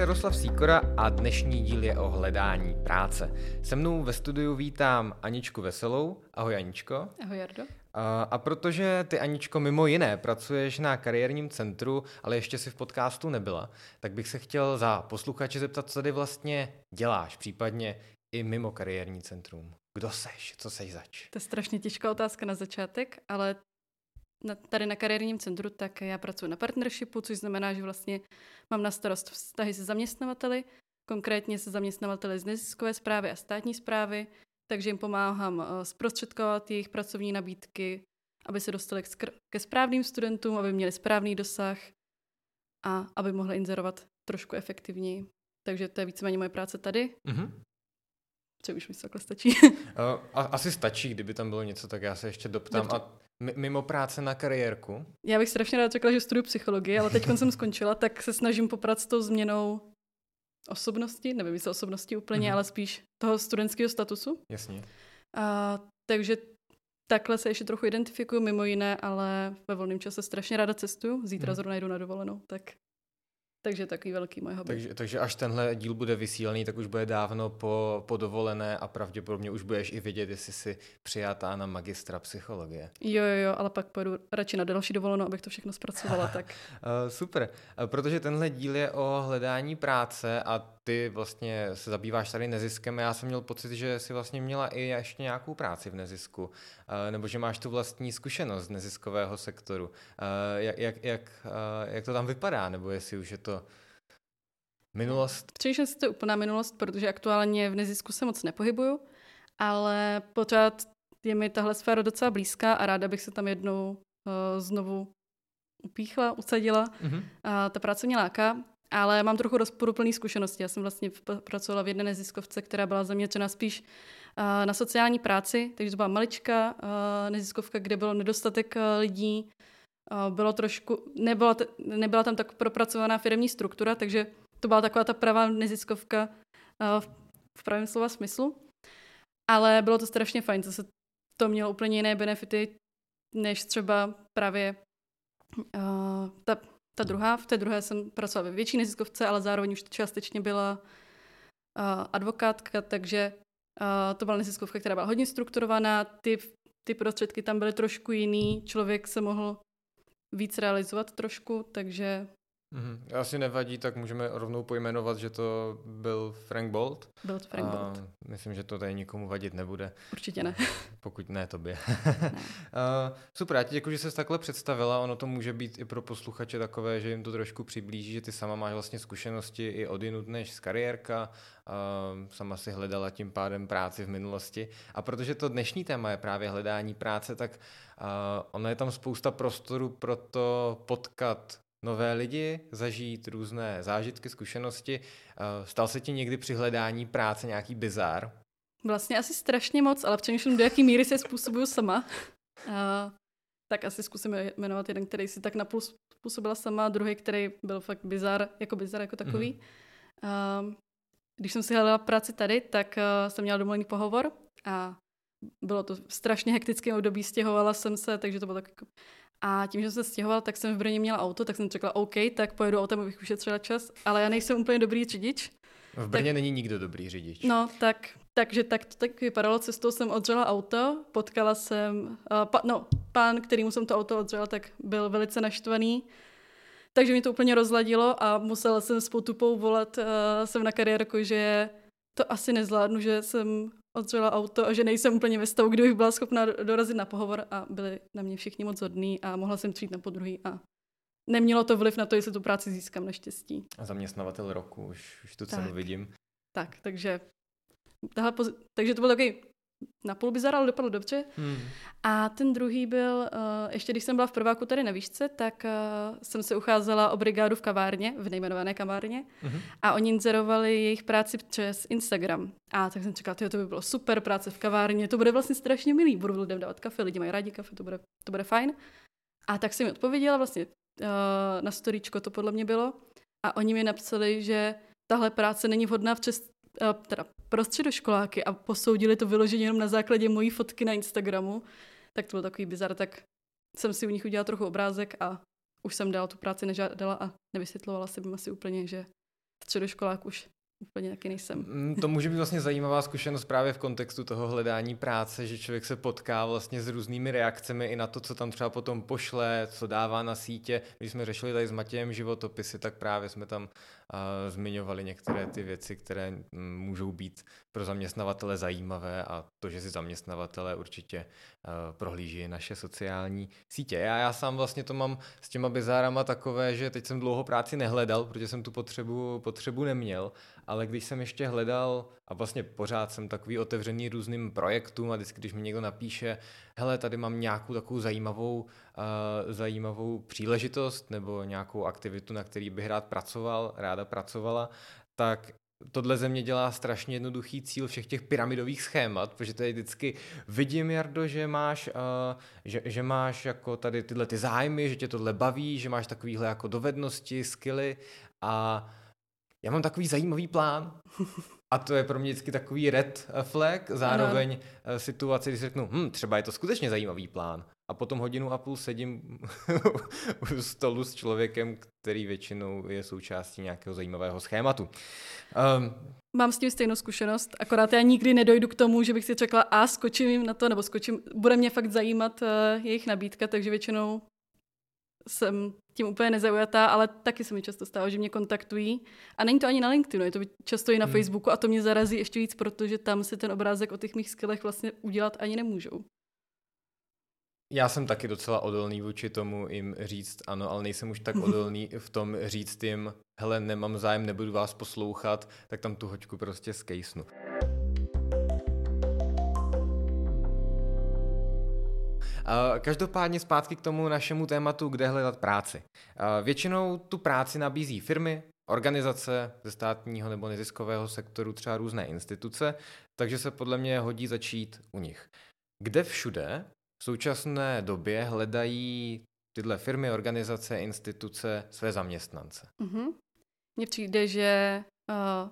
Se Jaroslav Síkora a dnešní díl je o hledání práce. Se mnou ve studiu vítám Aničku Veselou. Ahoj Aničko. Ahoj Jardo. A, a protože ty, Aničko, mimo jiné pracuješ na kariérním centru, ale ještě si v podcastu nebyla, tak bych se chtěl za posluchače zeptat, co tady vlastně děláš, případně i mimo kariérní centrum. Kdo seš? Co seš zač? To je strašně těžká otázka na začátek, ale na, tady na kariérním centru, tak já pracuji na partnershipu, což znamená, že vlastně mám na starost vztahy se zaměstnavateli, konkrétně se zaměstnavateli z neziskové zprávy a státní zprávy, takže jim pomáhám eh, zprostředkovat jejich pracovní nabídky, aby se dostali ke správným studentům, aby měli správný dosah a aby mohli inzerovat trošku efektivněji. Takže to je víceméně moje práce tady. Mm-hmm. Co už mi takhle stačí? Asi stačí, kdyby tam bylo něco, tak já se ještě doptám. Dobře. A mimo práce na kariérku? Já bych strašně rád řekla, že studuju psychologii, ale teď jsem skončila, tak se snažím poprat s tou změnou osobnosti, nevím, jestli osobnosti úplně, mm-hmm. ale spíš toho studentského statusu. Jasně. A, takže takhle se ještě trochu identifikuju mimo jiné, ale ve volném čase strašně ráda cestuju. Zítra mm. zrovna jdu na dovolenou, tak takže takový velký můj hobby. Takže, takže až tenhle díl bude vysílený, tak už bude dávno po, po dovolené a pravděpodobně už budeš i vědět, jestli jsi přijatá na magistra psychologie. Jo, jo, jo, ale pak pojedu radši na další dovolenou, abych to všechno zpracovala. tak. Eh, super, eh, protože tenhle díl je o hledání práce a ty vlastně se zabýváš tady neziskem. Já jsem měl pocit, že jsi vlastně měla i ještě nějakou práci v nezisku, eh, nebo že máš tu vlastní zkušenost z neziskového sektoru. Jak, jak, jak, jak to tam vypadá, nebo jestli už je to minulost? Si to úplná minulost, protože aktuálně v nezisku se moc nepohybuju, ale pořád je mi tahle sféra docela blízká a ráda bych se tam jednou znovu upíchla, usadila. Mm-hmm. A ta práce mě láká, ale mám trochu rozporuplné zkušenosti. Já jsem vlastně pracovala v jedné neziskovce, která byla zaměřena spíš uh, na sociální práci, takže to byla malička uh, neziskovka, kde bylo nedostatek uh, lidí, bylo trošku, nebyla, nebyla tam tak propracovaná firmní struktura, takže to byla taková ta pravá neziskovka v pravém slova smyslu. Ale bylo to strašně fajn, zase to mělo úplně jiné benefity, než třeba právě uh, ta, ta druhá. V té druhé jsem pracovala ve větší neziskovce, ale zároveň už částečně byla uh, advokátka, takže uh, to byla neziskovka, která byla hodně strukturovaná, ty, ty prostředky tam byly trošku jiný, člověk se mohl víc realizovat trošku, takže... Mm-hmm. Asi nevadí, tak můžeme rovnou pojmenovat, že to byl Frank Bolt. Byl to Frank Bolt. Myslím, že to tady nikomu vadit nebude. Určitě ne. Pokud ne, tobě. ne. super, já ti děkuji, že jsi takhle představila. Ono to může být i pro posluchače takové, že jim to trošku přiblíží, že ty sama máš vlastně zkušenosti i odinut než z kariérka. Uh, sama si hledala tím pádem práci v minulosti. A protože to dnešní téma je právě hledání práce, tak uh, ono je tam spousta prostoru pro to potkat nové lidi, zažít různé zážitky, zkušenosti. Uh, stal se ti někdy při hledání práce nějaký bizár? Vlastně asi strašně moc, ale přemýšlím, do jaký míry se způsobuju sama. Uh, tak asi zkusím jmenovat jeden, který si tak napůl způsobila sama, druhý, který byl fakt bizar, jako bizar jako takový. Mm. Uh, když jsem si hledala práci tady, tak jsem měla domluvený pohovor a bylo to strašně hektické období, stěhovala jsem se, takže to bylo tak jako... A tím, že jsem se stěhovala, tak jsem v Brně měla auto, tak jsem řekla, OK, tak pojedu autem, abych ušetřila čas, ale já nejsem úplně dobrý řidič. V Brně tak, není nikdo dobrý řidič. No, tak, takže tak to tak vypadalo. Cestou jsem odřela auto, potkala jsem, uh, pa, no, pán, kterýmu jsem to auto odřela, tak byl velice naštvaný, takže mi to úplně rozladilo a musela jsem s potupou volat uh, jsem na kariérku, že to asi nezvládnu, že jsem odřela auto a že nejsem úplně ve stavu, kdybych byla schopná dorazit na pohovor a byli na mě všichni moc hodní a mohla jsem přijít na podruhý a nemělo to vliv na to, jestli tu práci získám naštěstí. A zaměstnavatel roku, už, už tu cenu vidím. Tak, takže, tahle takže to byl takový na půl bizar, ale dopadlo dobře. Hmm. A ten druhý byl, uh, ještě když jsem byla v prváku tady na výšce, tak uh, jsem se ucházela o brigádu v kavárně, v nejmenované kavárně, hmm. a oni inzerovali jejich práci přes Instagram. A tak jsem čekala, to by bylo super, práce v kavárně, to bude vlastně strašně milý, budu lidem dávat kafe, lidi mají rádi kafe, to bude, to bude fajn. A tak jsem mi odpověděla, vlastně uh, na storíčko to podle mě bylo, a oni mi napsali, že tahle práce není vhodná přes, uh, teda pro středoškoláky a posoudili to vyloženě jenom na základě mojí fotky na Instagramu, tak to byl takový bizar, tak jsem si u nich udělala trochu obrázek a už jsem dál tu práci nežádala a nevysvětlovala jsem asi úplně, že středoškolák už úplně taky nejsem. Mm, to může být vlastně zajímavá zkušenost právě v kontextu toho hledání práce, že člověk se potká vlastně s různými reakcemi i na to, co tam třeba potom pošle, co dává na sítě. Když jsme řešili tady s Matějem životopisy, tak právě jsme tam zmiňovali některé ty věci, které mm, můžou být pro zaměstnavatele zajímavé a to, že si zaměstnavatele určitě prohlíží naše sociální sítě. Já, já sám vlastně to mám s těma bizárama takové, že teď jsem dlouho práci nehledal, protože jsem tu potřebu, potřebu neměl, ale když jsem ještě hledal, a vlastně pořád jsem takový otevřený různým projektům a vždycky, když mi někdo napíše, hele, tady mám nějakou takovou zajímavou, uh, zajímavou příležitost nebo nějakou aktivitu, na který bych rád pracoval, ráda pracovala, tak tohle země dělá strašně jednoduchý cíl všech těch pyramidových schémat, protože tady vždycky vidím, Jardo, že máš, uh, že, že máš jako tady tyhle ty zájmy, že tě tohle baví, že máš takovýhle jako dovednosti, skily a já mám takový zajímavý plán. A to je pro mě vždycky takový red flag, zároveň Aha. situace, kdy si řeknu, hm, třeba je to skutečně zajímavý plán. A potom hodinu a půl sedím u stolu s člověkem, který většinou je součástí nějakého zajímavého schématu. Um, Mám s tím stejnou zkušenost, akorát já nikdy nedojdu k tomu, že bych si řekla a skočím jim na to, nebo skočím, bude mě fakt zajímat uh, jejich nabídka, takže většinou jsem tím úplně nezaujatá, ale taky se mi často stává, že mě kontaktují. A není to ani na LinkedInu, je to často i na hmm. Facebooku a to mě zarazí ještě víc, protože tam si ten obrázek o těch mých skillech vlastně udělat ani nemůžou. Já jsem taky docela odolný vůči tomu jim říct ano, ale nejsem už tak odolný v tom říct jim, hele, nemám zájem, nebudu vás poslouchat, tak tam tu hoďku prostě skejsnu. Každopádně zpátky k tomu našemu tématu, kde hledat práci. Většinou tu práci nabízí firmy, organizace ze státního nebo neziskového sektoru, třeba různé instituce, takže se podle mě hodí začít u nich. Kde všude v současné době hledají tyhle firmy, organizace, instituce své zaměstnance? Mm-hmm. Mně přijde, že uh,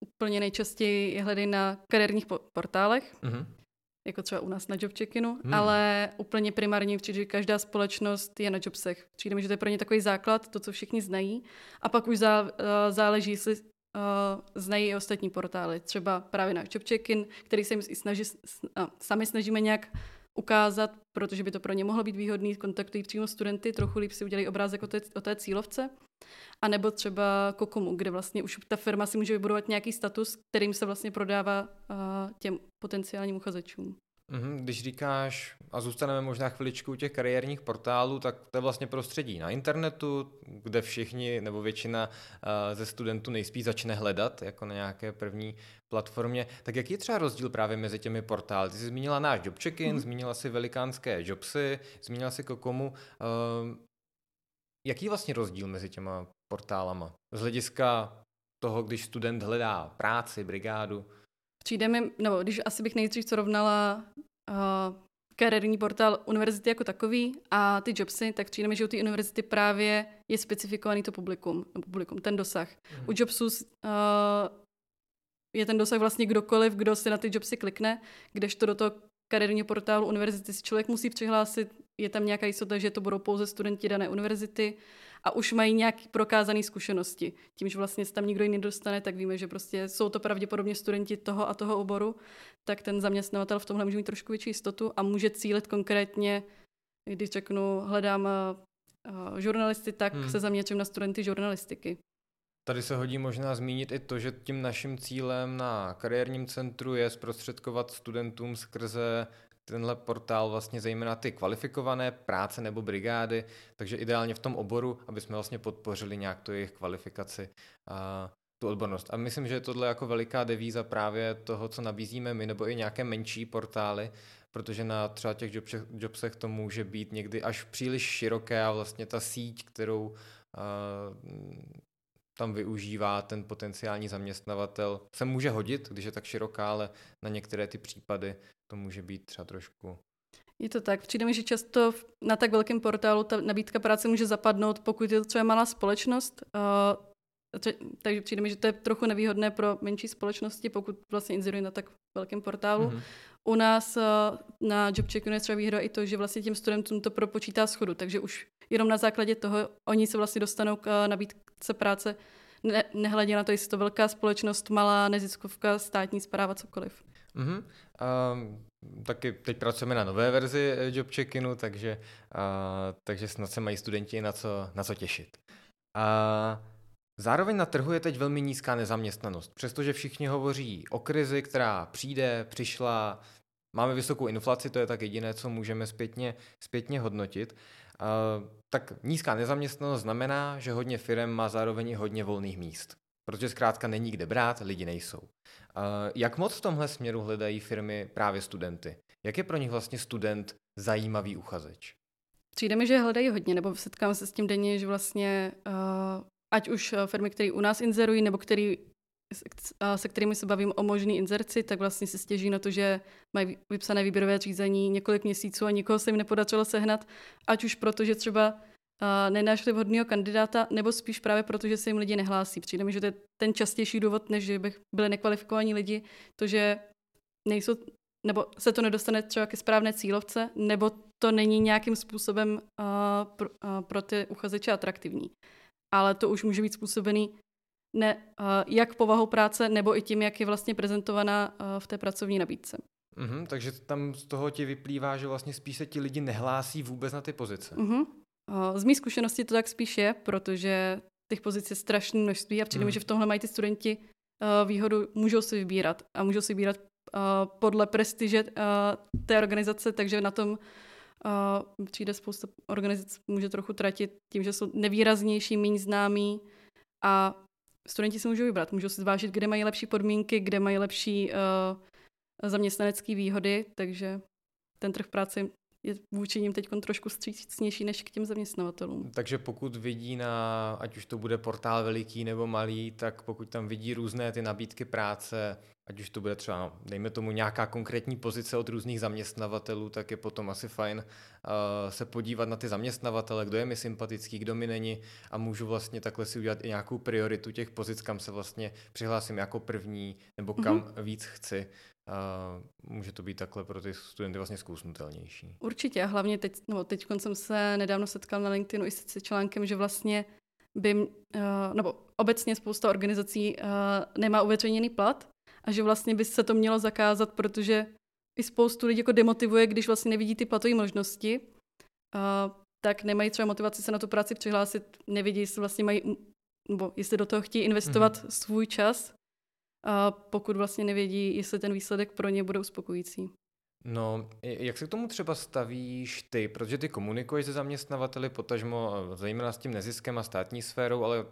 úplně nejčastěji hledají na kariérních portálech. Mm-hmm jako třeba u nás na job check-inu, hmm. ale úplně primárně přijde, že každá společnost je na jobsech. Přijde mi, že to je pro ně takový základ, to, co všichni znají. A pak už zá, uh, záleží, jestli uh, znají i ostatní portály. Třeba právě na job check-in, který se jim i snaží, uh, sami snažíme nějak ukázat, protože by to pro ně mohlo být výhodný, kontaktují přímo studenty, trochu líp si udělají obrázek o té, o té cílovce. A nebo třeba Kokomu, kde vlastně už ta firma si může vybudovat nějaký status, kterým se vlastně prodává uh, těm potenciálním uchazečům. Mhm, když říkáš, a zůstaneme možná chviličku u těch kariérních portálů, tak to je vlastně prostředí na internetu, kde všichni nebo většina uh, ze studentů nejspíš začne hledat jako na nějaké první platformě. Tak jaký je třeba rozdíl právě mezi těmi portály? Ty jsi zmínila náš job check-in, mm. zmínila si velikánské jobsy, zmínila si Kokomu. Uh, jaký je vlastně rozdíl mezi těma portálama? Z hlediska toho, když student hledá práci, brigádu? Přijde mi, nebo když asi bych nejdřív srovnala uh, kariérní portál univerzity jako takový a ty jobsy, tak přijde mi, že u té univerzity právě je specifikovaný to publikum, publikum ten dosah. Mm. U jobsů uh, je ten dosah vlastně kdokoliv, kdo si na ty jobsy klikne, kdežto do toho kariérního portálu univerzity si člověk musí přihlásit, je tam nějaká jistota, že to budou pouze studenti dané univerzity a už mají nějaké prokázané zkušenosti. Tím, že vlastně se tam nikdo jiný dostane, tak víme, že prostě jsou to pravděpodobně studenti toho a toho oboru, tak ten zaměstnavatel v tomhle může mít trošku větší jistotu a může cílit konkrétně, když řeknu, hledám uh, žurnalisty, tak hmm. se zaměřím na studenty žurnalistiky. Tady se hodí možná zmínit i to, že tím naším cílem na kariérním centru je zprostředkovat studentům skrze tenhle portál vlastně zejména ty kvalifikované práce nebo brigády, takže ideálně v tom oboru, aby jsme vlastně podpořili nějak tu jejich kvalifikaci a tu odbornost. A myslím, že je tohle jako veliká devíza právě toho, co nabízíme my, nebo i nějaké menší portály, protože na třeba těch jobsech, jobsech to může být někdy až příliš široké a vlastně ta síť, kterou tam využívá ten potenciální zaměstnavatel, se může hodit, když je tak široká, ale na některé ty případy to může být třeba trošku je to tak. Přijde mi, že často na tak velkém portálu ta nabídka práce může zapadnout, pokud je to třeba malá společnost. Uh, takže přijde mi, že to je trochu nevýhodné pro menší společnosti, pokud vlastně inzerují na tak velkém portálu. Mm-hmm. U nás uh, na JobChecku je třeba výhoda i to, že vlastně těm studentům to propočítá schodu, takže už jenom na základě toho oni se vlastně dostanou k uh, nabídce práce, ne, nehledě na to, jestli to velká společnost, malá neziskovka, státní zpráva, cokoliv. Mm-hmm. Um, taky teď pracujeme na nové verzi eh, Job Check-inu, takže, uh, takže snad se mají studenti na co, na co těšit. Uh, zároveň na trhu je teď velmi nízká nezaměstnanost, přestože všichni hovoří o krizi, která přijde, přišla, máme vysokou inflaci, to je tak jediné, co můžeme zpětně, zpětně hodnotit. Uh, tak nízká nezaměstnanost znamená, že hodně firm má zároveň i hodně volných míst. Protože zkrátka není kde brát, lidi nejsou. Uh, jak moc v tomhle směru hledají firmy právě studenty? Jak je pro nich vlastně student zajímavý uchazeč? Přijde mi, že hledají hodně, nebo setkám se s tím denně, že vlastně uh, ať už firmy, které u nás inzerují, nebo který, se kterými se bavím o možný inzerci, tak vlastně se stěží na to, že mají vypsané výběrové řízení několik měsíců a nikoho se jim nepodařilo sehnat, ať už proto, že třeba nenašli vhodného kandidáta, nebo spíš právě proto, že se jim lidi nehlásí. Přijde mi, že to je ten častější důvod, než že bych byli nekvalifikovaní lidi, to, že nejsou, nebo se to nedostane třeba ke správné cílovce, nebo to není nějakým způsobem uh, pro, uh, pro ty uchazeče atraktivní. Ale to už může být způsobený ne, uh, jak povahou práce, nebo i tím, jak je vlastně prezentovaná uh, v té pracovní nabídce. Mm-hmm, takže tam z toho ti vyplývá, že vlastně spíš se ti lidi nehlásí vůbec na ty pozice. Mm-hmm. Z mých zkušenosti to tak spíš je, protože těch pozic je strašné množství a přijde mi, mm. že v tomhle mají ty studenti výhodu, můžou si vybírat a můžou si vybírat podle prestiže té organizace, takže na tom přijde spousta organizací, může trochu tratit tím, že jsou nevýraznější, méně známí a studenti si můžou vybrat, můžou si zvážit, kde mají lepší podmínky, kde mají lepší zaměstnanecké výhody, takže ten trh práce je vůči ním teď trošku střícnější než k těm zaměstnavatelům. Takže pokud vidí na, ať už to bude portál veliký nebo malý, tak pokud tam vidí různé ty nabídky práce, ať už to bude třeba, dejme tomu, nějaká konkrétní pozice od různých zaměstnavatelů, tak je potom asi fajn uh, se podívat na ty zaměstnavatele, kdo je mi sympatický, kdo mi není a můžu vlastně takhle si udělat i nějakou prioritu těch pozic, kam se vlastně přihlásím jako první nebo kam mm-hmm. víc chci. Uh, může to být takhle pro ty studenty vlastně zkousnutelnější. Určitě a hlavně teď, no, teď jsem se nedávno setkal na LinkedInu i s článkem, že vlastně by, uh, nebo obecně spousta organizací uh, nemá uveřejněný plat a že vlastně by se to mělo zakázat, protože i spoustu lidí jako demotivuje, když vlastně nevidí ty platové možnosti, uh, tak nemají třeba motivaci se na tu práci přihlásit, nevidí, jestli vlastně mají, nebo jestli do toho chtějí investovat mm-hmm. svůj čas, a pokud vlastně nevědí, jestli ten výsledek pro ně bude uspokojící. No, jak se k tomu třeba stavíš ty? Protože ty komunikuješ se zaměstnavateli, potažmo zejména s tím neziskem a státní sférou, ale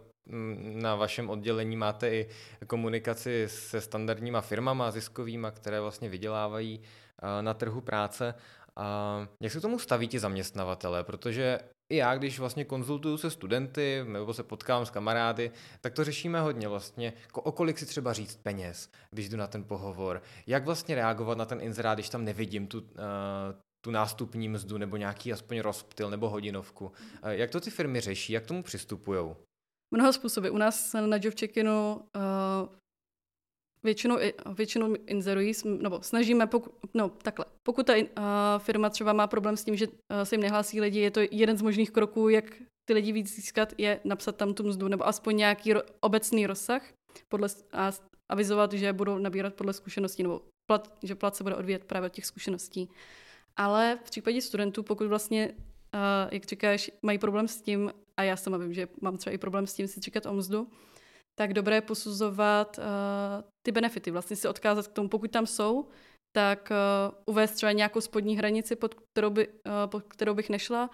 na vašem oddělení máte i komunikaci se standardníma firmama ziskovýma, které vlastně vydělávají na trhu práce. A jak se k tomu staví ti zaměstnavatele? Protože i já, když vlastně konzultuju se studenty nebo se potkám s kamarády, tak to řešíme hodně vlastně, o kolik si třeba říct peněz, když jdu na ten pohovor, jak vlastně reagovat na ten inzerát, když tam nevidím tu, tu nástupní mzdu nebo nějaký aspoň rozptyl nebo hodinovku. Jak to ty firmy řeší, jak tomu přistupují? Mnoho způsoby. U nás na Job Check-inu uh, většinou, většinou inzerují, nebo snažíme, poku, no takhle, pokud ta uh, firma třeba má problém s tím, že uh, se jim nehlásí lidi, je to jeden z možných kroků, jak ty lidi víc získat, je napsat tam tu mzdu, nebo aspoň nějaký ro, obecný rozsah podle, a avizovat, že budou nabírat podle zkušeností, nebo plat, že plat se bude odvíjet právě od těch zkušeností. Ale v případě studentů, pokud vlastně, uh, jak říkáš, mají problém s tím, a já sama vím, že mám třeba i problém s tím si říkat o mzdu, tak dobré posuzovat uh, ty benefity, vlastně si odkázat k tomu, pokud tam jsou, tak uh, uvést třeba nějakou spodní hranici, pod kterou, by, uh, pod kterou bych nešla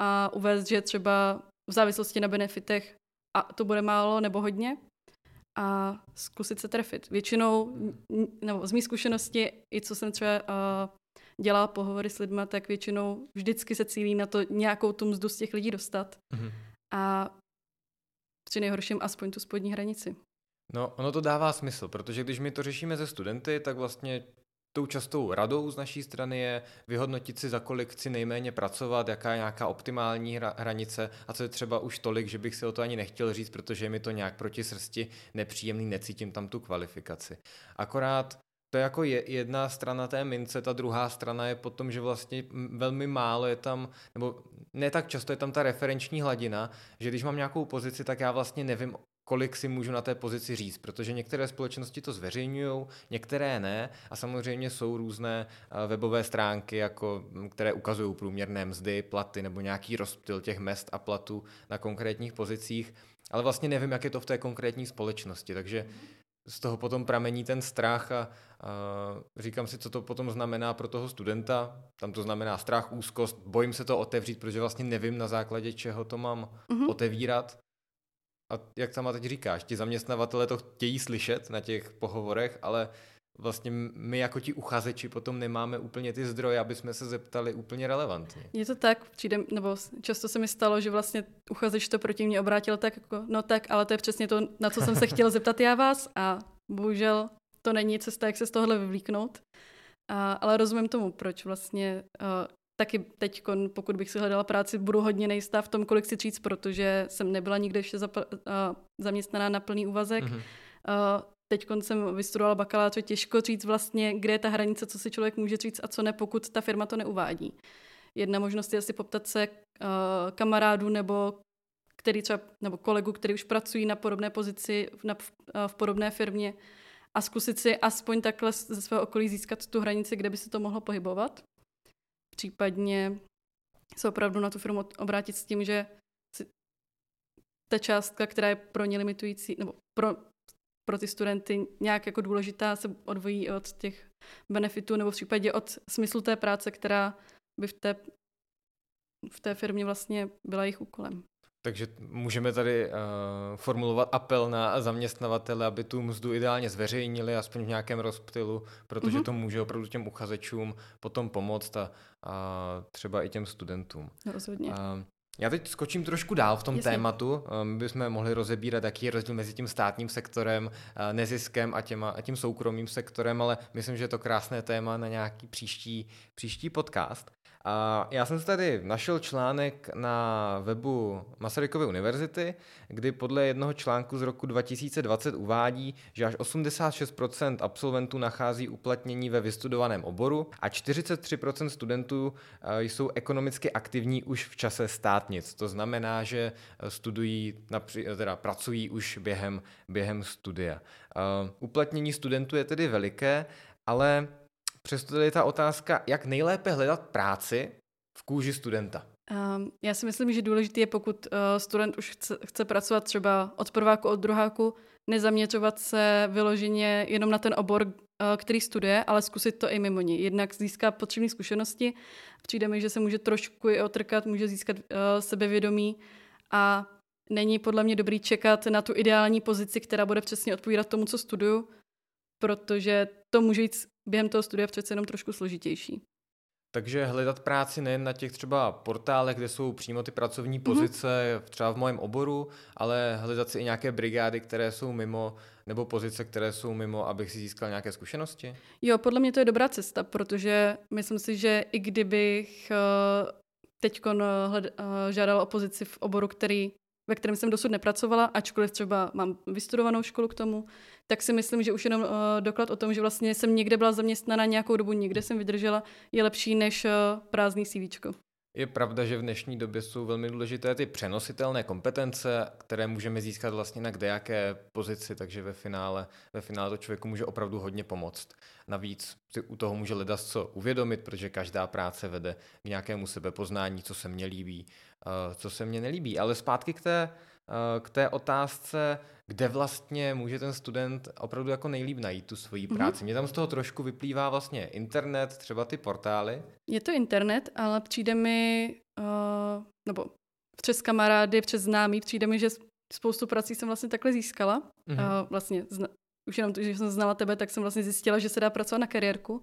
a uvést, že třeba v závislosti na benefitech a to bude málo nebo hodně. a zkusit se trefit. Většinou, nebo z mých zkušenosti, i co jsem třeba uh, dělala pohovory s lidmi, tak většinou vždycky se cílí na to nějakou tu mzdu z těch lidí dostat. Mm-hmm. A při nejhorším aspoň tu spodní hranici. No, ono to dává smysl, protože když my to řešíme ze studenty, tak vlastně tou častou radou z naší strany je vyhodnotit si, za kolik chci nejméně pracovat, jaká je nějaká optimální hranice a co je třeba už tolik, že bych si o to ani nechtěl říct, protože je mi to nějak proti srsti nepříjemný, necítím tam tu kvalifikaci. Akorát to je jako jedna strana té mince, ta druhá strana je potom, že vlastně velmi málo je tam, nebo ne tak často je tam ta referenční hladina, že když mám nějakou pozici, tak já vlastně nevím, kolik si můžu na té pozici říct, protože některé společnosti to zveřejňují, některé ne a samozřejmě jsou různé eh, webové stránky, jako, které ukazují průměrné mzdy, platy nebo nějaký rozptyl těch mest a platů na konkrétních pozicích, ale vlastně nevím, jak je to v té konkrétní společnosti, takže z toho potom pramení ten strach a, a říkám si, co to potom znamená pro toho studenta. Tam to znamená strach, úzkost, bojím se to otevřít, protože vlastně nevím na základě čeho to mám mm-hmm. otevírat. A jak sama teď říkáš, ti zaměstnavatele to chtějí slyšet na těch pohovorech, ale vlastně my jako ti uchazeči potom nemáme úplně ty zdroje, aby jsme se zeptali úplně relevantně. Je to tak, přijde, nebo často se mi stalo, že vlastně uchazeč to proti mě obrátil tak jako, no tak, ale to je přesně to, na co jsem se chtěl zeptat já vás a bohužel to není cesta, jak se z tohohle vyvlíknout. A, ale rozumím tomu, proč vlastně uh, taky teď, pokud bych si hledala práci, budu hodně nejistá v tom, kolik si říct, protože jsem nebyla nikdy ještě zapl- uh, zaměstnaná na plný úvazek. Mm-hmm. Uh, teď jsem vystudovala bakalář, těžko říct vlastně, kde je ta hranice, co si člověk může říct a co ne, pokud ta firma to neuvádí. Jedna možnost je asi poptat se uh, kamarádů nebo který třeba, nebo kolegu, který už pracují na podobné pozici v, na, v, v podobné firmě a zkusit si aspoň takhle ze svého okolí získat tu hranici, kde by se to mohlo pohybovat. Případně se opravdu na tu firmu obrátit s tím, že ta částka, která je pro ně limitující, nebo pro, pro ty studenty nějak jako důležitá, se odvojí od těch benefitů nebo v případě od smyslu té práce, která by v té, v té firmě vlastně byla jejich úkolem. Takže můžeme tady uh, formulovat apel na zaměstnavatele, aby tu mzdu ideálně zveřejnili, aspoň v nějakém rozptylu, protože mm-hmm. to může opravdu těm uchazečům potom pomoct a, a třeba i těm studentům. No, rozhodně. Uh, já teď skočím trošku dál v tom Jasně. tématu. Eh, my bychom mohli rozebírat, jaký je rozdíl mezi tím státním sektorem, neziskem a, těma, a tím soukromým sektorem, ale myslím, že je to krásné téma na nějaký příští, příští podcast. A já jsem tady našel článek na webu Masarykovy univerzity, kdy podle jednoho článku z roku 2020 uvádí, že až 86% absolventů nachází uplatnění ve vystudovaném oboru a 43% studentů eh, jsou ekonomicky aktivní už v čase státnic. To znamená, že eh, studují, teda pracují už během, během studia. Eh, uplatnění studentů je tedy veliké, ale Přesto je ta otázka, jak nejlépe hledat práci v kůži studenta. Um, já si myslím, že důležité je, pokud uh, student už chce, chce pracovat třeba od prváku, od druháku, nezaměřovat se vyloženě jenom na ten obor, uh, který studuje, ale zkusit to i mimo něj. Jednak získá potřebné zkušenosti, přijde mi, že se může trošku i otrkat, může získat uh, sebevědomí a není podle mě dobrý čekat na tu ideální pozici, která bude přesně odpovídat tomu, co studuju, protože to může jít během toho studia přece jenom trošku složitější. Takže hledat práci nejen na těch třeba portálech, kde jsou přímo ty pracovní mhm. pozice, mm-hmm. třeba v mojem oboru, ale hledat si i nějaké brigády, které jsou mimo, nebo pozice, které jsou mimo, abych si získal nějaké zkušenosti? Jo, podle mě to je dobrá cesta, protože myslím si, že i kdybych uh, teď uh, žádal o pozici v oboru, který ve kterém jsem dosud nepracovala, ačkoliv třeba mám vystudovanou školu k tomu, tak si myslím, že už jenom uh, doklad o tom, že vlastně jsem někde byla zaměstnaná nějakou dobu, někde jsem vydržela, je lepší než uh, prázdný CV. Je pravda, že v dnešní době jsou velmi důležité ty přenositelné kompetence, které můžeme získat vlastně na kdejaké pozici, takže ve finále, ve finále to člověku může opravdu hodně pomoct. Navíc si u toho může ledas co uvědomit, protože každá práce vede k nějakému sebepoznání, co se mně líbí, Eh, co se mně nelíbí. Ale zpátky k té, k té otázce, kde vlastně může ten student opravdu jako nejlíp najít tu svoji mhm. práci. Mm-hmm. Mně tam z toho trošku vyplývá vlastně internet, třeba ty portály. Je to internet, ale přijde mi, uh, nebo přes kamarády, přes známý, přijde mi, že spoustu prací jsem vlastně takhle získala. Mm-hmm. Uh, vlastně zna, už jenom to, že jsem znala tebe, tak jsem vlastně zjistila, že se dá pracovat na kariérku,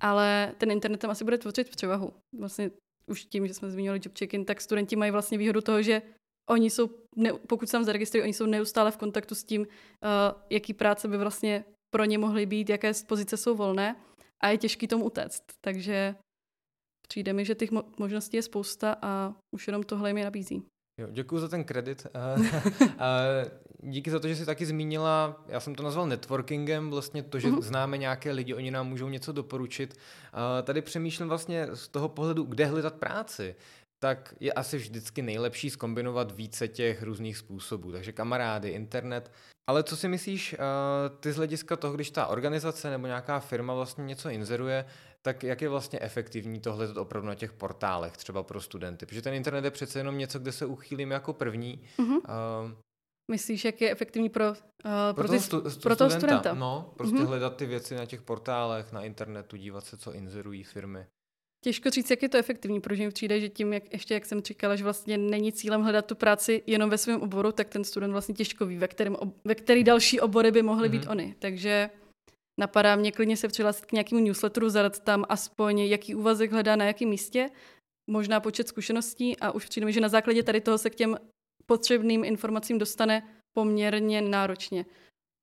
ale ten internet tam asi bude tvořit převahu. Vlastně už tím, že jsme zmínili job check-in, tak studenti mají vlastně výhodu toho, že oni jsou, ne, pokud se tam zaregistrují, oni jsou neustále v kontaktu s tím, uh, jaký práce by vlastně pro ně mohly být, jaké pozice jsou volné a je těžký tomu utéct. Takže přijde mi, že těch možností je spousta a už jenom tohle mi nabízí. Jo, děkuji za ten kredit. Díky za to, že jsi taky zmínila, já jsem to nazval networkingem, vlastně to, že mm-hmm. známe nějaké lidi, oni nám můžou něco doporučit. Tady přemýšlím vlastně z toho pohledu, kde hledat práci tak je asi vždycky nejlepší skombinovat více těch různých způsobů. Takže kamarády, internet. Ale co si myslíš, ty z hlediska toho, když ta organizace nebo nějaká firma vlastně něco inzeruje, tak jak je vlastně efektivní to hledat opravdu na těch portálech, třeba pro studenty? Protože ten internet je přece jenom něco, kde se uchýlíme jako první. Mm-hmm. Uh, Myslíš, jak je efektivní pro, uh, pro, pro, toho, stu, pro toho studenta? No, prostě mm-hmm. hledat ty věci na těch portálech, na internetu, dívat se, co inzerují firmy. Těžko říct, jak je to efektivní, protože mi přijde, že tím, jak ještě jak jsem říkala, že vlastně není cílem hledat tu práci jenom ve svém oboru, tak ten student vlastně těžko ví, ve, kterém, ve který další obory by mohly mm-hmm. být ony. Takže napadá mě klidně se přihlásit k nějakému newsletteru, zadat tam aspoň, jaký úvazek hledá na jakém místě, možná počet zkušeností a už přijde mi, že na základě tady toho se k těm potřebným informacím dostane poměrně náročně.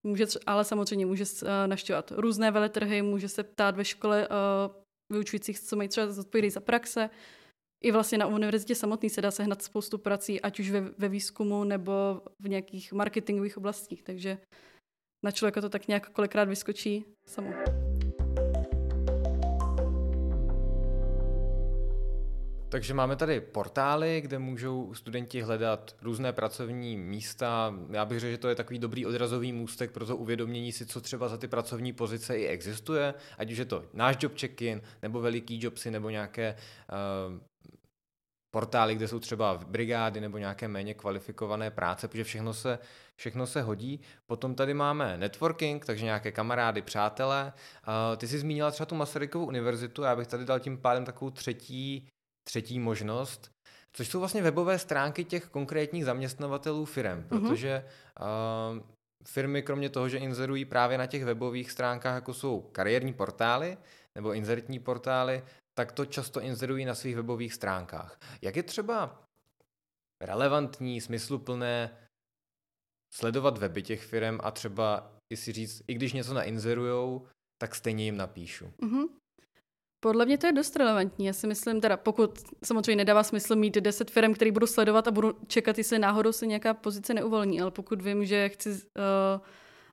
Může, ale samozřejmě může uh, naštěvat různé veletrhy, může se ptát ve škole uh, vyučujících, co mají třeba zodpovědět za praxe. I vlastně na univerzitě samotný se dá sehnat spoustu prací, ať už ve, ve výzkumu nebo v nějakých marketingových oblastích. Takže na člověka to tak nějak kolikrát vyskočí samo. Takže máme tady portály, kde můžou studenti hledat různé pracovní místa. Já bych řekl, že to je takový dobrý odrazový můstek pro to uvědomění si, co třeba za ty pracovní pozice i existuje, ať už je to náš job check-in, nebo veliký jobsy, nebo nějaké uh, portály, kde jsou třeba brigády nebo nějaké méně kvalifikované práce, protože všechno se, všechno se hodí. Potom tady máme networking, takže nějaké kamarády, přátelé. Uh, ty jsi zmínila třeba tu Masarykovu univerzitu, já bych tady dal tím pádem takovou třetí třetí možnost, což jsou vlastně webové stránky těch konkrétních zaměstnavatelů firm, mhm. protože uh, firmy kromě toho, že inzerují právě na těch webových stránkách, jako jsou kariérní portály nebo inzertní portály, tak to často inzerují na svých webových stránkách. Jak je třeba relevantní, smysluplné sledovat weby těch firm a třeba i si říct, i když něco nainzerujou, tak stejně jim napíšu. Mm-hmm. Podle mě to je dost relevantní. Já si myslím, teda pokud samozřejmě nedává smysl mít 10 firm, který budu sledovat a budu čekat, jestli náhodou se nějaká pozice neuvolní, ale pokud vím, že chci uh,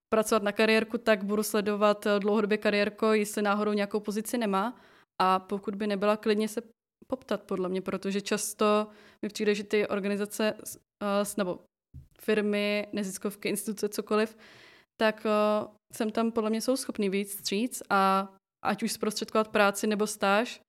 pracovat na kariérku, tak budu sledovat uh, dlouhodobě kariérko, jestli náhodou nějakou pozici nemá a pokud by nebyla, klidně se poptat podle mě, protože často mi přijde, že ty organizace uh, nebo firmy, neziskovky, instituce, cokoliv, tak uh, jsem tam podle mě jsou schopný víc stříc a ať už zprostředkovat práci nebo stáž,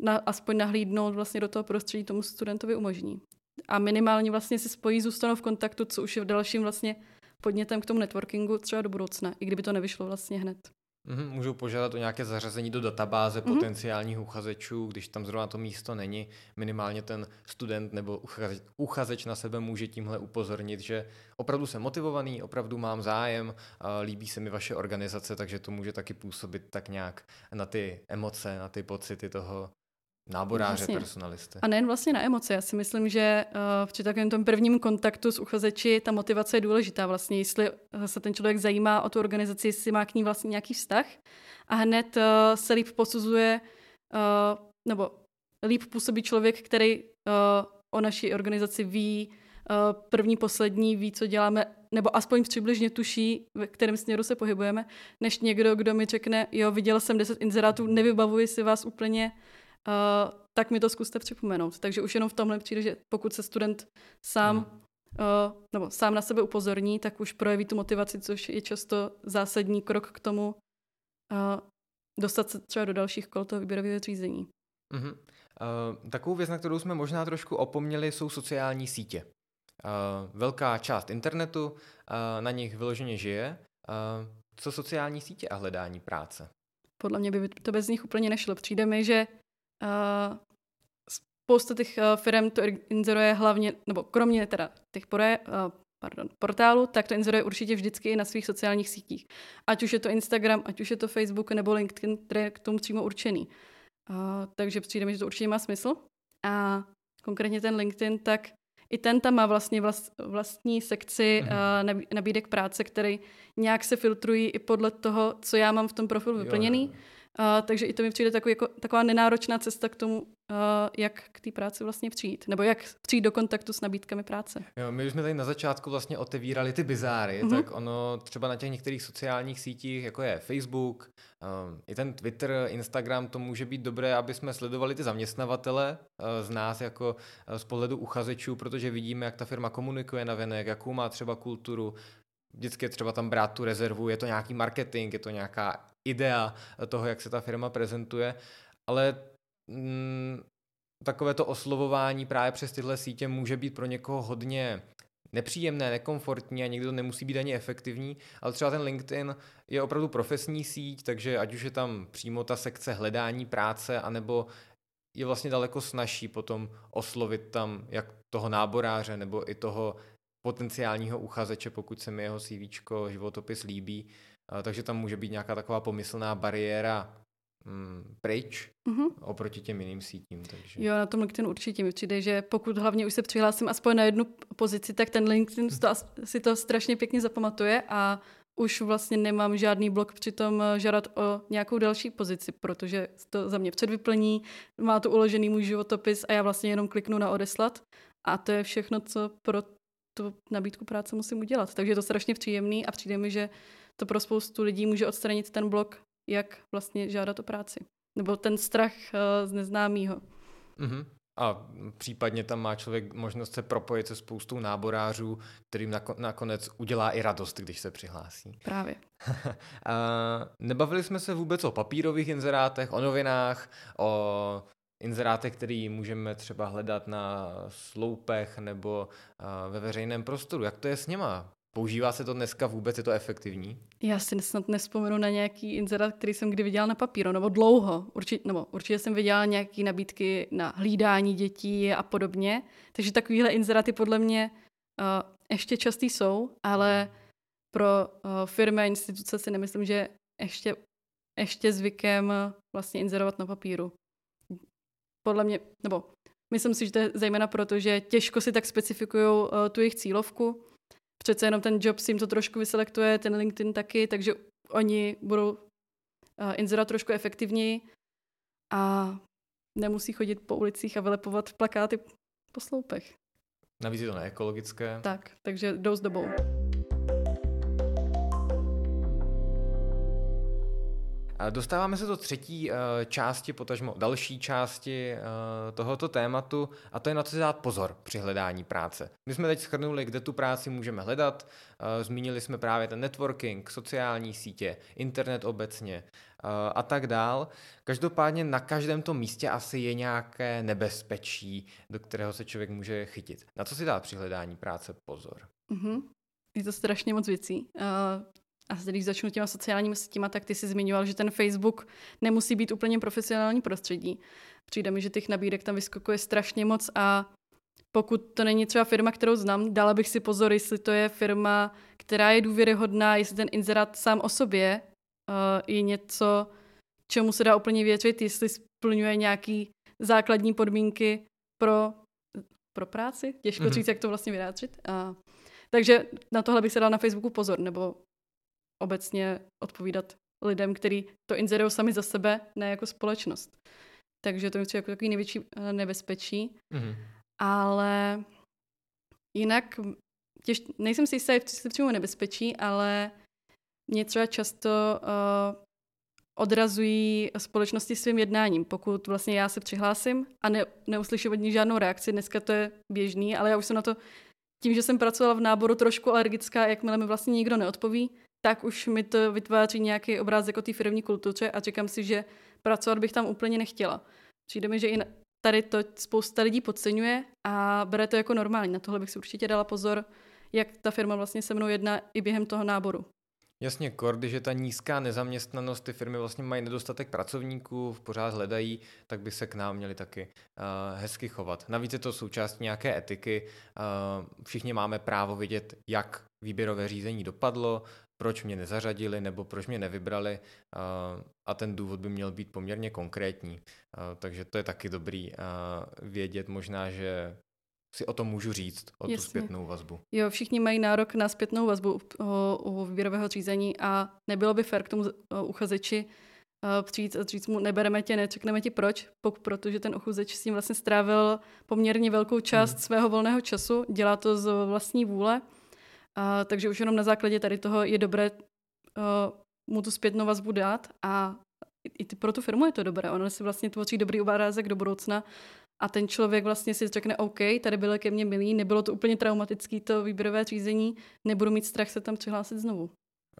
na, aspoň nahlídnout vlastně do toho prostředí tomu studentovi umožní. A minimálně vlastně si spojí, zůstanou v kontaktu, co už je v dalším vlastně podnětem k tomu networkingu třeba do budoucna, i kdyby to nevyšlo vlastně hned. Mm-hmm, můžou požádat o nějaké zařazení do databáze mm-hmm. potenciálních uchazečů, když tam zrovna to místo není. Minimálně ten student nebo uchazeč, uchazeč na sebe může tímhle upozornit, že opravdu jsem motivovaný, opravdu mám zájem, líbí se mi vaše organizace, takže to může taky působit tak nějak na ty emoce, na ty pocity toho náboráře, vlastně. personalisty. A nejen vlastně na emoce. Já si myslím, že uh, při takovém tom prvním kontaktu s uchazeči ta motivace je důležitá. Vlastně, jestli se ten člověk zajímá o tu organizaci, jestli má k ní vlastně nějaký vztah a hned uh, se líp posuzuje, uh, nebo líp působí člověk, který uh, o naší organizaci ví, uh, první, poslední, ví, co děláme, nebo aspoň přibližně tuší, ve kterém směru se pohybujeme, než někdo, kdo mi řekne, jo, viděl jsem 10 inzerátů, nevybavuji si vás úplně, uh, tak mi to zkuste připomenout. Takže už jenom v tomhle přijde, že pokud se student sám hmm. uh, nebo sám na sebe upozorní, tak už projeví tu motivaci, což je často zásadní krok k tomu uh, dostat se třeba do dalších kol toho výběrového řízení. Mm-hmm. Uh, takovou věc, na kterou jsme možná trošku opomněli, jsou sociální sítě. Uh, velká část internetu uh, na nich vyloženě žije. Uh, co sociální sítě a hledání práce? Podle mě by to bez nich úplně nešlo. Přijde mi, že Uh, spousta těch uh, firm to inzeruje hlavně, nebo kromě teda těch pore, uh, pardon, portálu, tak to inzeruje určitě vždycky i na svých sociálních sítích. Ať už je to Instagram, ať už je to Facebook nebo LinkedIn, který je k tomu přímo určený. Uh, takže přijde mi, že to určitě má smysl. A konkrétně ten LinkedIn, tak i ten tam má vlastně vlast, vlastní sekci uh, nabídek práce, který nějak se filtrují i podle toho, co já mám v tom profilu vyplněný. Jo, jo. Uh, takže i to mi přijde takový, jako, taková nenáročná cesta k tomu, uh, jak k té práci vlastně přijít, nebo jak přijít do kontaktu s nabídkami práce. Jo, my už jsme tady na začátku vlastně otevírali ty bizáry, mm-hmm. tak ono třeba na těch některých sociálních sítích, jako je Facebook, um, i ten Twitter, Instagram, to může být dobré, aby jsme sledovali ty zaměstnavatele uh, z nás jako uh, z pohledu uchazečů, protože vidíme, jak ta firma komunikuje na venek, jakou má třeba kulturu, vždycky je třeba tam brát tu rezervu, je to nějaký marketing, je to nějaká idea toho, jak se ta firma prezentuje, ale mm, takové to oslovování právě přes tyhle sítě může být pro někoho hodně nepříjemné, nekomfortní a někdy to nemusí být ani efektivní, ale třeba ten LinkedIn je opravdu profesní síť, takže ať už je tam přímo ta sekce hledání práce, anebo je vlastně daleko snažší potom oslovit tam jak toho náboráře nebo i toho potenciálního uchazeče, pokud se mi jeho CV, životopis líbí, takže tam může být nějaká taková pomyslná bariéra mm, pryč mm-hmm. oproti těm jiným sítím. Takže. Jo, na tom LinkedIn určitě mi přijde, že pokud hlavně už se přihlásím aspoň na jednu pozici, tak ten LinkedIn to, si to strašně pěkně zapamatuje a už vlastně nemám žádný blok přitom eh, žádat o nějakou další pozici, protože to za mě předvyplní, má to uložený můj životopis a já vlastně jenom kliknu na odeslat a to je všechno, co pro tu nabídku práce musím udělat. Takže je to strašně příjemný a přijde mi, že to pro spoustu lidí může odstranit ten blok, jak vlastně žádat o práci. Nebo ten strach uh, z neznámého. Mm-hmm. A případně tam má člověk možnost se propojit se spoustou náborářů, kterým nakonec udělá i radost, když se přihlásí. Právě. a nebavili jsme se vůbec o papírových inzerátech, o novinách, o inzerátech, který můžeme třeba hledat na sloupech nebo ve veřejném prostoru. Jak to je s něma? Používá se to dneska vůbec? Je to efektivní? Já si snad nespomenu na nějaký inzerát, který jsem kdy viděla na papíru, nebo dlouho. Určitě, nebo určitě jsem viděla nějaké nabídky na hlídání dětí a podobně. Takže takovéhle inzeráty podle mě uh, ještě častý jsou, ale pro uh, firmy a instituce si nemyslím, že ještě, ještě zvykem vlastně inzerovat na papíru. Podle mě, nebo myslím si, že to je zejména proto, že těžko si tak specifikují uh, tu jejich cílovku, přece jenom ten job si jim to trošku vyselektuje, ten LinkedIn taky, takže oni budou uh, inzerovat trošku efektivněji a nemusí chodit po ulicích a vylepovat plakáty po sloupech. Navíc je to neekologické. Tak, takže jdou s dobou. Dostáváme se do třetí uh, části, potažmo další části uh, tohoto tématu a to je na co si dát pozor při hledání práce. My jsme teď schrnuli, kde tu práci můžeme hledat, uh, zmínili jsme právě ten networking, sociální sítě, internet obecně a tak dál. Každopádně na každém tom místě asi je nějaké nebezpečí, do kterého se člověk může chytit. Na co si dát při hledání práce pozor? Mm-hmm. Je to strašně moc věcí. Uh, a když začnu těma sociálními sítěma, tak ty si zmiňoval, že ten Facebook nemusí být úplně profesionální prostředí. Přijde mi, že těch nabídek tam vyskakuje strašně moc a pokud to není třeba firma, kterou znám, dala bych si pozor, jestli to je firma, která je důvěryhodná, jestli ten inzerát sám o sobě uh, je něco, čemu se dá úplně věřit, jestli splňuje nějaký základní podmínky pro, pro práci. Těžko mm-hmm. říct, jak to vlastně vyjádřit. A, takže na tohle bych se dal na Facebooku pozor, nebo obecně odpovídat lidem, kteří to inzerují sami za sebe, ne jako společnost. Takže to je jako takový největší eh, nebezpečí. Mm-hmm. Ale jinak těž, nejsem si jistá, jestli přímo nebezpečí, ale mě třeba často uh, odrazují společnosti svým jednáním. Pokud vlastně já se přihlásím a ne, neuslyším od nich žádnou reakci, dneska to je běžný, ale já už jsem na to tím, že jsem pracovala v náboru trošku alergická, jakmile mi vlastně nikdo neodpoví, tak už mi to vytváří nějaký obrázek o té firmní kultuře a říkám si, že pracovat bych tam úplně nechtěla. Přijde mi, že i tady to spousta lidí podceňuje a bere to jako normální. Na tohle bych si určitě dala pozor, jak ta firma vlastně se mnou jedná i během toho náboru. Jasně, kor, když je ta nízká nezaměstnanost, ty firmy vlastně mají nedostatek pracovníků, pořád hledají, tak by se k nám měli taky uh, hezky chovat. Navíc je to součást nějaké etiky. Uh, všichni máme právo vidět, jak výběrové řízení dopadlo, proč mě nezařadili nebo proč mě nevybrali a ten důvod by měl být poměrně konkrétní. Takže to je taky dobrý vědět možná, že si o tom můžu říct, o Jasně. tu zpětnou vazbu. Jo, všichni mají nárok na zpětnou vazbu u, výběrového řízení a nebylo by fér k tomu uchazeči přijít a říct mu, nebereme tě, nečekneme ti proč, protože ten uchazeč s tím vlastně strávil poměrně velkou část hmm. svého volného času, dělá to z vlastní vůle, a, takže už jenom na základě tady toho je dobré uh, mu tu zpětnou vazbu dát a i ty, pro tu firmu je to dobré. Ono si vlastně tvoří dobrý obrázek do budoucna a ten člověk vlastně si řekne, OK, tady bylo ke mně milý, nebylo to úplně traumatický to výběrové řízení, nebudu mít strach se tam přihlásit znovu.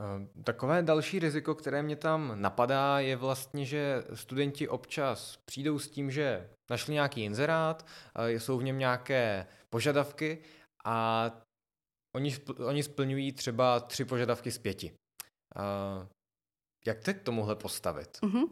Eh, takové další riziko, které mě tam napadá, je vlastně, že studenti občas přijdou s tím, že našli nějaký inzerát, eh, jsou v něm nějaké požadavky a oni, oni splňují třeba tři požadavky z pěti. Uh, jak te k tomuhle postavit? Uh-huh.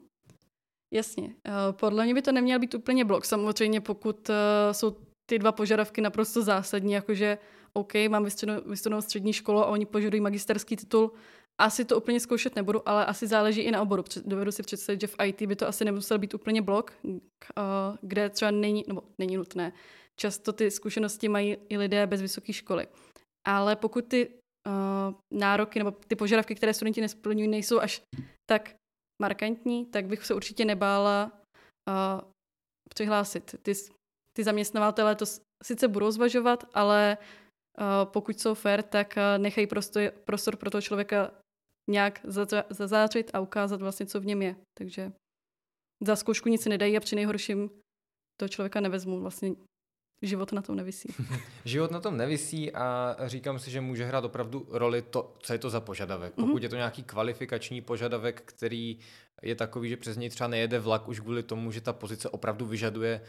Jasně. Podle mě by to neměl být úplně blok. Samozřejmě pokud uh, jsou ty dva požadavky naprosto zásadní, jakože OK, mám vystudovanou střední školu a oni požadují magisterský titul, asi to úplně zkoušet nebudu, ale asi záleží i na oboru. Dovedu si představit, že v IT by to asi nemusel být úplně blok, kde třeba není, nebo není nutné. Často ty zkušenosti mají i lidé bez vysoké školy. Ale pokud ty uh, nároky nebo ty požadavky, které studenti nesplňují, nejsou až tak markantní, tak bych se určitě nebála uh, přihlásit. Ty, ty zaměstnavatele to sice budou zvažovat, ale uh, pokud jsou fair, tak uh, nechají prostor, prostor pro toho člověka nějak zazářit a ukázat vlastně, co v něm je. Takže za zkoušku nic nedají a při nejhorším toho člověka nevezmu vlastně život na tom nevisí. život na tom nevisí a říkám si, že může hrát opravdu roli to, co je to za požadavek. Mm-hmm. Pokud je to nějaký kvalifikační požadavek, který je takový, že přes něj třeba nejede vlak už kvůli tomu, že ta pozice opravdu vyžaduje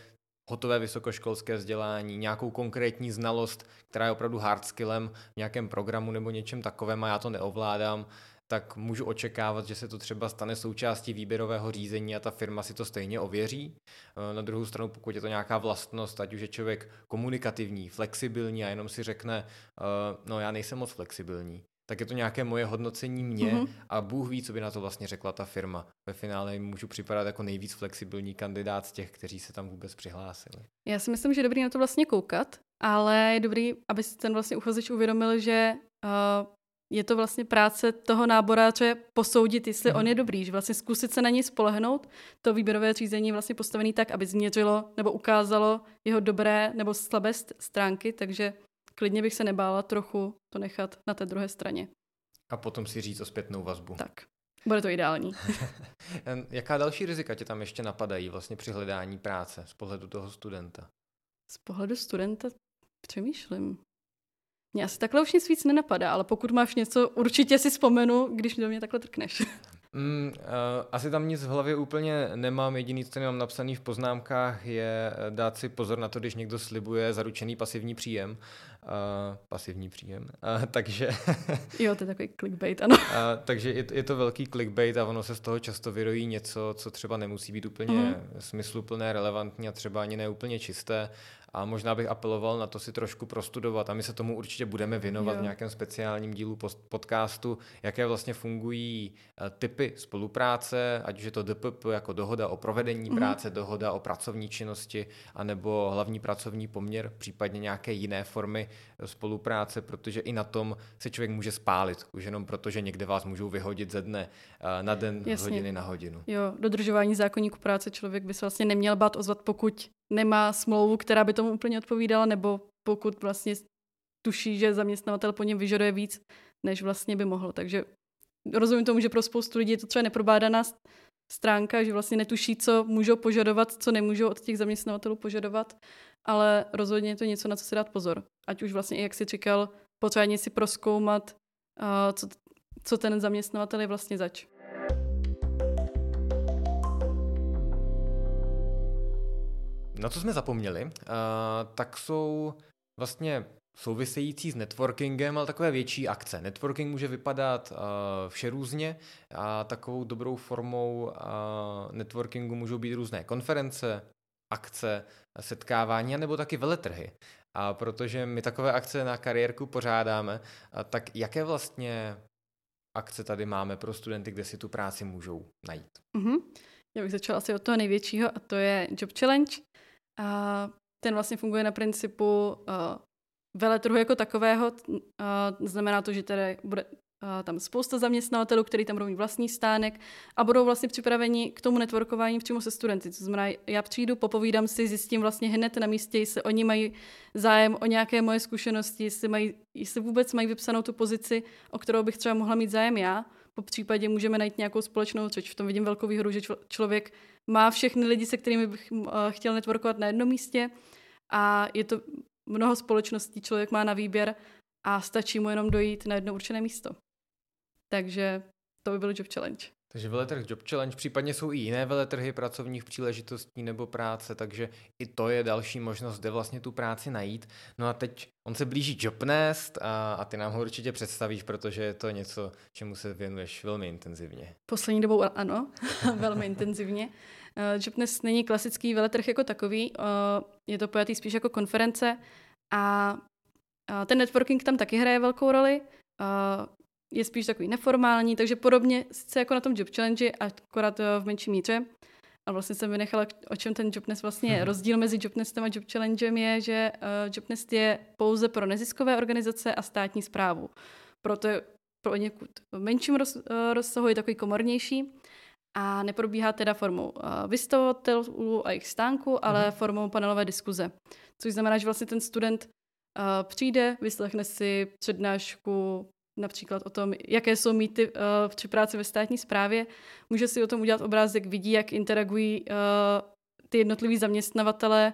hotové vysokoškolské vzdělání, nějakou konkrétní znalost, která je opravdu hard skillem v nějakém programu nebo něčem takovém a já to neovládám, tak můžu očekávat, že se to třeba stane součástí výběrového řízení a ta firma si to stejně ověří. Eh, na druhou stranu, pokud je to nějaká vlastnost, ať už je člověk komunikativní, flexibilní a jenom si řekne, eh, no já nejsem moc flexibilní, tak je to nějaké moje hodnocení mě mm-hmm. a Bůh ví, co by na to vlastně řekla ta firma. Ve finále jim můžu připadat jako nejvíc flexibilní kandidát z těch, kteří se tam vůbec přihlásili. Já si myslím, že je dobrý na to vlastně koukat, ale je dobrý, aby si ten vlastně uchazeč uvědomil, že uh, je to vlastně práce toho náboráře posoudit, jestli on je dobrý, že vlastně zkusit se na něj spolehnout. To výběrové řízení je vlastně postavené tak, aby změřilo nebo ukázalo jeho dobré nebo slabé stránky, takže klidně bych se nebála trochu to nechat na té druhé straně. A potom si říct o zpětnou vazbu. Tak. Bude to ideální. Jaká další rizika tě tam ještě napadají vlastně při hledání práce z pohledu toho studenta? Z pohledu studenta přemýšlím. Mně asi takhle už nic víc nenapadá, ale pokud máš něco, určitě si vzpomenu, když do mě takhle trkneš. Mm, uh, asi tam nic v hlavě úplně nemám. Jediný, co mám napsaný v poznámkách, je eh, dát si pozor na to, když někdo slibuje zaručený pasivní příjem. Uh, pasivní příjem. Uh, takže... jo, to je takový clickbait, ano. Uh, takže je, je to velký clickbait a ono se z toho často vyrojí něco, co třeba nemusí být úplně mm. smysluplné, relevantní a třeba ani neúplně čisté a možná bych apeloval na to si trošku prostudovat a my se tomu určitě budeme věnovat jo. v nějakém speciálním dílu podcastu, jaké vlastně fungují eh, typy spolupráce, ať už je to DPP jako dohoda o provedení mm-hmm. práce, dohoda o pracovní činnosti, anebo hlavní pracovní poměr, případně nějaké jiné formy eh, spolupráce, protože i na tom se člověk může spálit, už jenom proto, že někde vás můžou vyhodit ze dne eh, na den, Jasně. hodiny na hodinu. Jo, dodržování zákonníku práce člověk by se vlastně neměl bát ozvat, pokud nemá smlouvu, která by tomu úplně odpovídala, nebo pokud vlastně tuší, že zaměstnavatel po něm vyžaduje víc, než vlastně by mohl. Takže rozumím tomu, že pro spoustu lidí je to třeba neprobádaná stránka, že vlastně netuší, co můžou požadovat, co nemůžou od těch zaměstnavatelů požadovat, ale rozhodně je to něco, na co si dát pozor. Ať už vlastně, jak si říkal, potřebuje si proskoumat, co, co ten zaměstnavatel je vlastně zač. Na co jsme zapomněli, uh, tak jsou vlastně související s networkingem, ale takové větší akce. Networking může vypadat uh, vše různě a takovou dobrou formou uh, networkingu můžou být různé konference, akce, setkávání nebo taky veletrhy. A protože my takové akce na kariérku pořádáme, tak jaké vlastně akce tady máme pro studenty, kde si tu práci můžou najít? Mm-hmm. Já bych začala asi od toho největšího a to je Job Challenge. A ten vlastně funguje na principu uh, veletrhu jako takového. Uh, znamená to, že tady bude tam spousta zaměstnavatelů, který tam budou mít vlastní stánek a budou vlastně připraveni k tomu networkování přímo se studenty. To znamená, já přijdu, popovídám si, zjistím vlastně hned na místě, jestli oni mají zájem o nějaké moje zkušenosti, jestli, mají, jestli vůbec mají vypsanou tu pozici, o kterou bych třeba mohla mít zájem já. Po případě můžeme najít nějakou společnou řeč. V tom vidím velkou výhodu, že člověk má všechny lidi, se kterými bych chtěl networkovat na jednom místě a je to mnoho společností, člověk má na výběr a stačí mu jenom dojít na jedno určené místo. Takže to by byl Job Challenge. Takže veletrh Job Challenge, případně jsou i jiné veletrhy pracovních příležitostí nebo práce, takže i to je další možnost, kde vlastně tu práci najít. No a teď on se blíží Jobnest a, a ty nám ho určitě představíš, protože je to něco, čemu se věnuješ velmi intenzivně. Poslední dobou ano, velmi intenzivně. Uh, Jobnest není klasický veletrh jako takový, uh, je to pojatý spíš jako konference a uh, ten networking tam taky hraje velkou roli. Uh, je spíš takový neformální, takže podobně sice jako na tom Job Challenge, akorát eh, v menší míře. A vlastně jsem vynechala, o čem ten Jobnest vlastně je. Hmm. Rozdíl mezi Jobnestem a Job Challengem je, že uh, Jobnest je pouze pro neziskové organizace a státní zprávu. Proto je pro někud v menším roz, uh, rozsahu je takový komornější a neprobíhá teda formou uh, vystavovatelů a jejich stánku, ale hmm. formou panelové diskuze. Což znamená, že vlastně ten student uh, přijde, vyslechne si přednášku například o tom, jaké jsou mýty uh, při práci ve státní správě. Může si o tom udělat obrázek, vidí, jak interagují uh, ty jednotliví zaměstnavatele,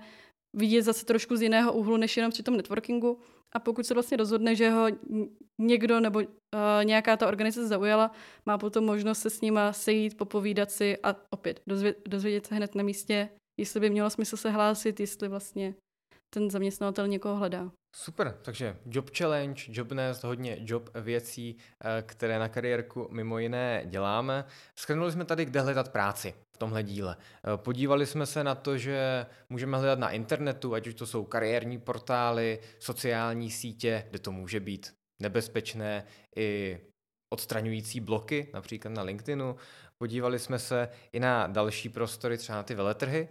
vidět zase trošku z jiného úhlu, než jenom při tom networkingu. A pokud se vlastně rozhodne, že ho někdo nebo uh, nějaká ta organizace zaujala, má potom možnost se s nima sejít, popovídat si a opět dozvědět, dozvědět se hned na místě, jestli by mělo smysl se hlásit, jestli vlastně ten zaměstnavatel někoho hledá. Super, takže Job Challenge, Jobnest, hodně job věcí, eh, které na kariérku mimo jiné děláme. Schrnuli jsme tady, kde hledat práci v tomhle díle. Eh, podívali jsme se na to, že můžeme hledat na internetu, ať už to jsou kariérní portály, sociální sítě, kde to může být nebezpečné, i odstraňující bloky, například na LinkedInu. Podívali jsme se i na další prostory, třeba na ty veletrhy.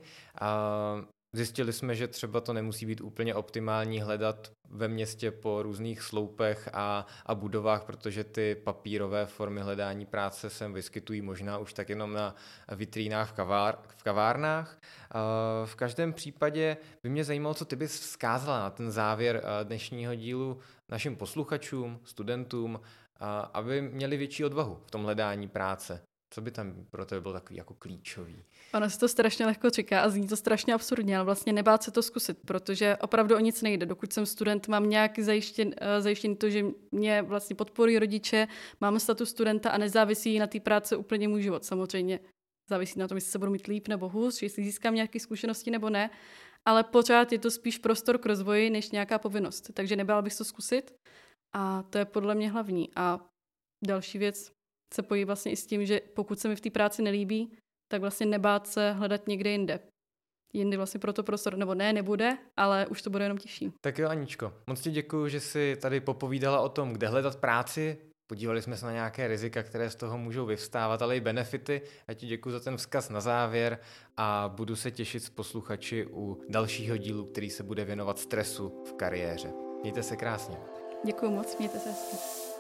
Zjistili jsme, že třeba to nemusí být úplně optimální hledat ve městě po různých sloupech a, a budovách, protože ty papírové formy hledání práce se vyskytují možná už tak jenom na vitrínách v, kavár, v kavárnách. V každém případě by mě zajímalo, co ty bys vzkázala na ten závěr dnešního dílu našim posluchačům, studentům, aby měli větší odvahu v tom hledání práce. Co by tam pro tebe bylo takový jako klíčový? Ono se to strašně lehko říká a zní to strašně absurdně, ale vlastně nebát se to zkusit, protože opravdu o nic nejde. Dokud jsem student, mám nějak zajištěn, uh, zajištěn to, že mě vlastně podporují rodiče, mám status studenta a nezávisí na té práci úplně můj život. Samozřejmě závisí na tom, jestli se budu mít líp nebo hůř, jestli získám nějaké zkušenosti nebo ne, ale pořád je to spíš prostor k rozvoji než nějaká povinnost. Takže nebál bych to zkusit a to je podle mě hlavní. A další věc, se pojí vlastně i s tím, že pokud se mi v té práci nelíbí, tak vlastně nebát se hledat někde jinde. Jindy vlastně pro to prostor, nebo ne, nebude, ale už to bude jenom těžší. Tak jo, Aničko, moc ti děkuji, že jsi tady popovídala o tom, kde hledat práci. Podívali jsme se na nějaké rizika, které z toho můžou vyvstávat, ale i benefity. A ti děkuji za ten vzkaz na závěr a budu se těšit s posluchači u dalšího dílu, který se bude věnovat stresu v kariéře. Mějte se krásně. Děkuji moc, mějte se hezky.